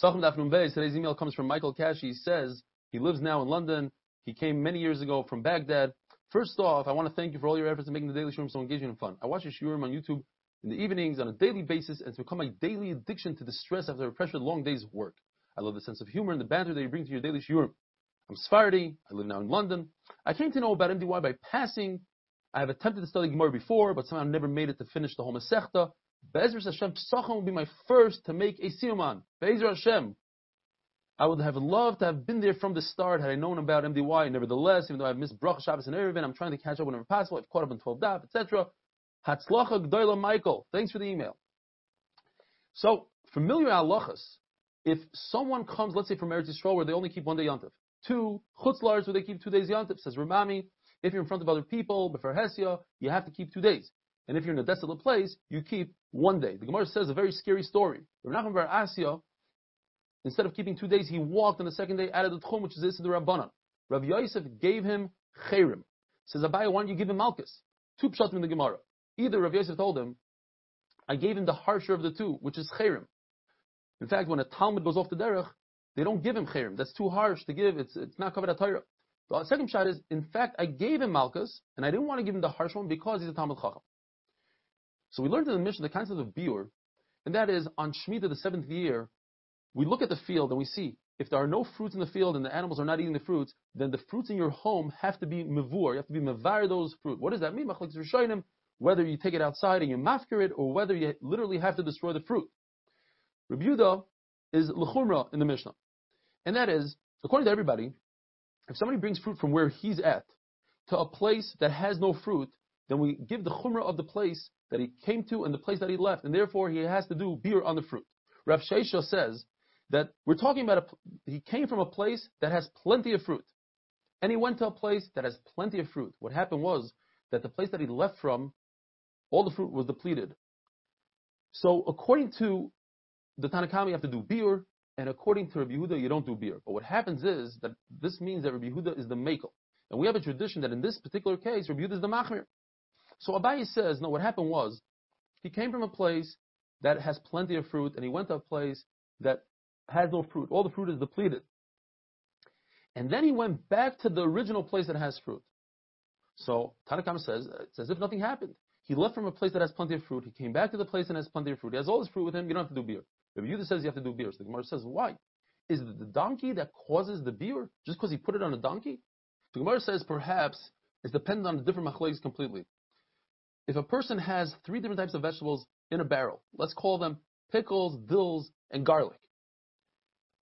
Beis, today's email comes from Michael Cash. He says he lives now in London. He came many years ago from Baghdad. First off, I want to thank you for all your efforts in making the daily shiurim so engaging and fun. I watch your shiurim on YouTube in the evenings on a daily basis, and it's become my daily addiction to the stress after a pressured long day's work. I love the sense of humor and the banter that you bring to your daily shiurim. I'm Sephardi. I live now in London. I came to know about MDY by passing. I have attempted to study Gemara before, but somehow never made it to finish the whole Masechta. Be'ezras Hashem, Psachim will be my first to make a Siyuman. Be'ezras Hashem. I would have loved to have been there from the start had I known about MDY. Nevertheless, even though I've missed Bracha Shabbos and Eruvin, I'm trying to catch up whenever possible. I've caught up on 12 Daf, etc. Hatzlacha Gdoila Michael. Thanks for the email. So, familiar halachas, if someone comes, let's say from Eretz Yisrael, where they only keep one day Yantiv, two chutzlars where they keep two days Yantiv, says Ramami, if you're in front of other people, before Hesia, you have to keep two days. And if you're in a desolate place, you keep one day. The Gemara says a very scary story. Rav Nachman Bar Asya, instead of keeping two days, he walked on the second day out of the Tchum, which is this the Rabbanan. Rav Yosef gave him Cherim. Says Abaye, why don't you give him Malchus? Two pshatim in the Gemara. Either Rav Yosef told him, I gave him the harsher of the two, which is Cherim. In fact, when a Talmid goes off the derech, they don't give him Cherim. That's too harsh to give. It's, it's not covered at Torah. The second pshat is, in fact, I gave him Malchus, and I didn't want to give him the harsh one because he's a Talmid Chacham. So we learned in the Mishnah the concept of biur, and that is on Shemitah, the seventh year, we look at the field and we see if there are no fruits in the field and the animals are not eating the fruits, then the fruits in your home have to be mavur. You have to be mavar those fruit. What does that mean? Whether you take it outside and you mafkir it, or whether you literally have to destroy the fruit. Rebuda is lechumra in the Mishnah, and that is according to everybody, if somebody brings fruit from where he's at to a place that has no fruit, then we give the chumrah of the place that he came to and the place that he left, and therefore he has to do biur on the fruit. Rav Sheisha says that we're talking about a, he came from a place that has plenty of fruit, and he went to a place that has plenty of fruit. What happened was that the place that he left from, all the fruit was depleted. So according to the Tanna Kamma, you have to do biur, and according to Rabbi Yehuda, you don't do biur. But what happens is that this means that Rabbi Yehuda is the makel. And we have a tradition that in this particular case, Rabbi Yehuda is the machmir. So Abaye says, no, what happened was, he came from a place that has plenty of fruit, and he went to a place that has no fruit. All the fruit is depleted. And then he went back to the original place that has fruit. So Tanna Kamma says, it's as if nothing happened. He left from a place that has plenty of fruit. He came back to the place that has plenty of fruit. He has all his fruit with him. You don't have to do biur. Rabbi Yehuda says you have to do biur. So the Gemara says, why? Is it the donkey that causes the biur just because he put it on a donkey? The Gemara says perhaps it's dependent on the different machlekes completely. If a person has three different types of vegetables in a barrel, let's call them pickles, dills, and garlic,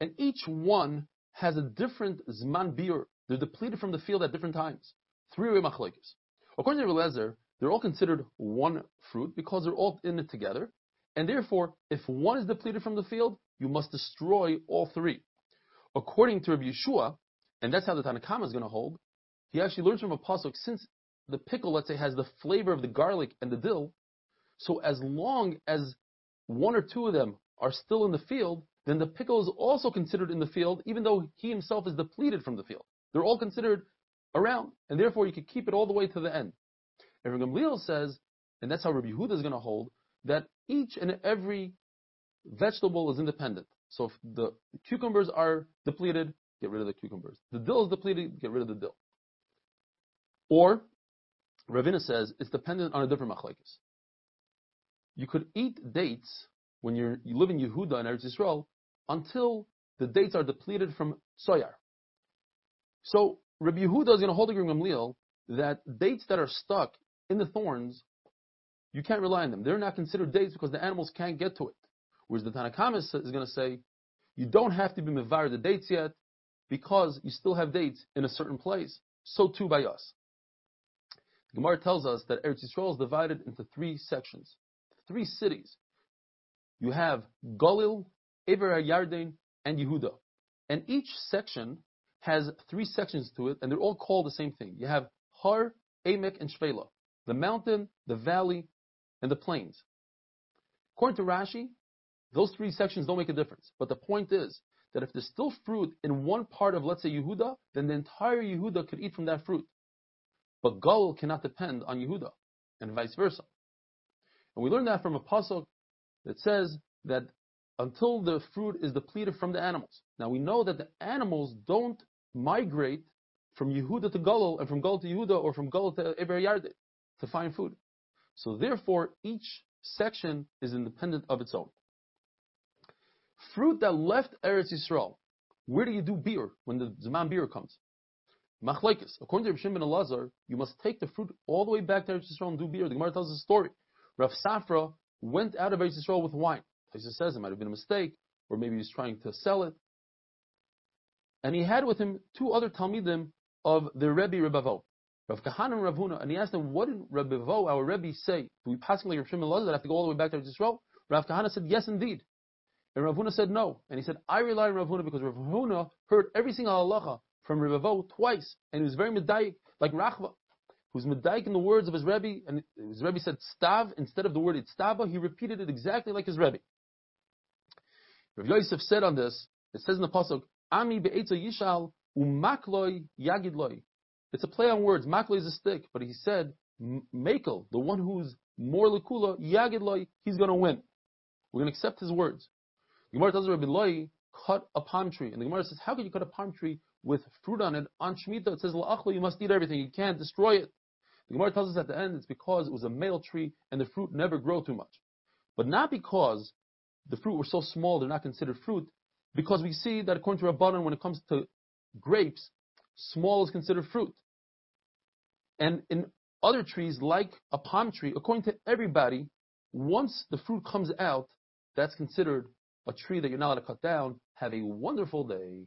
and each one has a different zman biur, they're depleted from the field at different times. Three-way machlekes. According to Relezer, they're all considered one fruit because they're all in it together, and therefore, if one is depleted from the field, you must destroy all three. According to Rabbi Yehoshua, and that's how the Tanna Kamma is going to hold, he actually learns from a pasuk since the pickle, let's say, has the flavor of the garlic and the dill, so as long as one or two of them are still in the field, then the pickle is also considered in the field, even though he himself is depleted from the field. They're all considered around, and therefore you could keep it all the way to the end. And Gamliel says, and that's how Rabbi Yehuda is going to hold, that each and every vegetable is independent. So if the cucumbers are depleted, get rid of the cucumbers. The dill is depleted, get rid of the dill. Or Ravina says it's dependent on a different machlekes. You could eat dates when you're, you live in Yehuda and Eretz Yisrael until the dates are depleted from Tzoar. So Rabbi Yehuda is going to hold a Gamliel that dates that are stuck in the thorns, you can't rely on them. They're not considered dates because the animals can't get to it. Whereas the Tanna Kamma is going to say, you don't have to be mevar the dates yet because you still have dates in a certain place. So too by us. Gemara tells us that Eretz Yisrael is divided into three sections, three cities. You have Galil, Ever Yarden, and Yehuda. And each section has three sections to it, and they're all called the same thing. You have Har, Emek, and Shfela. The mountain, the valley, and the plains. According to Rashi, those three sections don't make a difference. But the point is that if there's still fruit in one part of, let's say, Yehuda, then the entire Yehuda could eat from that fruit. But Gal cannot depend on Yehuda, and vice versa. And we learn that from a pasuk that says that until the fruit is depleted from the animals. Now we know that the animals don't migrate from Yehuda to Galil and from Galil to Yehuda or from Galil to Ever Yarden to find food. So therefore, each section is independent of its own. Fruit that left Eretz Yisrael, where do you do biur when the Zaman biur comes? Machlekes. According to Rav Shimon ben Elazar, you must take the fruit all the way back to Eretz Yisrael and do biur. The Gemara tells a story. Rav Safra went out of Eretz Yisrael with wine. Taisa says it might have been a mistake, or maybe he was trying to sell it. And he had with him two other Talmidim of the Rebbe Rebavo. Rav Kahana and Rav Huna, and he asked them, what did Rebbe Vo, our Rebbe, say? Do we pass like Rav Shimon Lazar that have to go all the way back to Israel? Rav Kahana said, yes, indeed. And Rav Huna said, no. And he said, I rely on Rav Huna because Rav Huna heard every single halacha from Rebbe Vo twice, and he was very medayik, like Rachva, who's medayik in the words of his Rebbe, and his Rebbe said stav instead of the word itztaba, he repeated it exactly like his Rebbe. Rav Yosef said on this, it says in the pasuk, Ami be'etza yishal umakloi yagidloi. It's a play on words. Makloi is a stick, but he said, Makel, the one who's more likula, yagidloi, he's going to win. We're going to accept his words. Gemara tells Rabbi Loi, cut a palm tree. And the Gemara says, how can you cut a palm tree with fruit on it? On Shemitah, it says, La'achlo, you must eat everything. You can't destroy it. The Gemara tells us at the end, it's because it was a male tree and the fruit never grow too much. But not because the fruit were so small they're not considered fruit, because we see that according to Rabbanan, when it comes to grapes, small is considered fruit. And in other trees, like a palm tree, according to everybody, once the fruit comes out, that's considered a tree that you're not allowed to cut down. Have a wonderful day.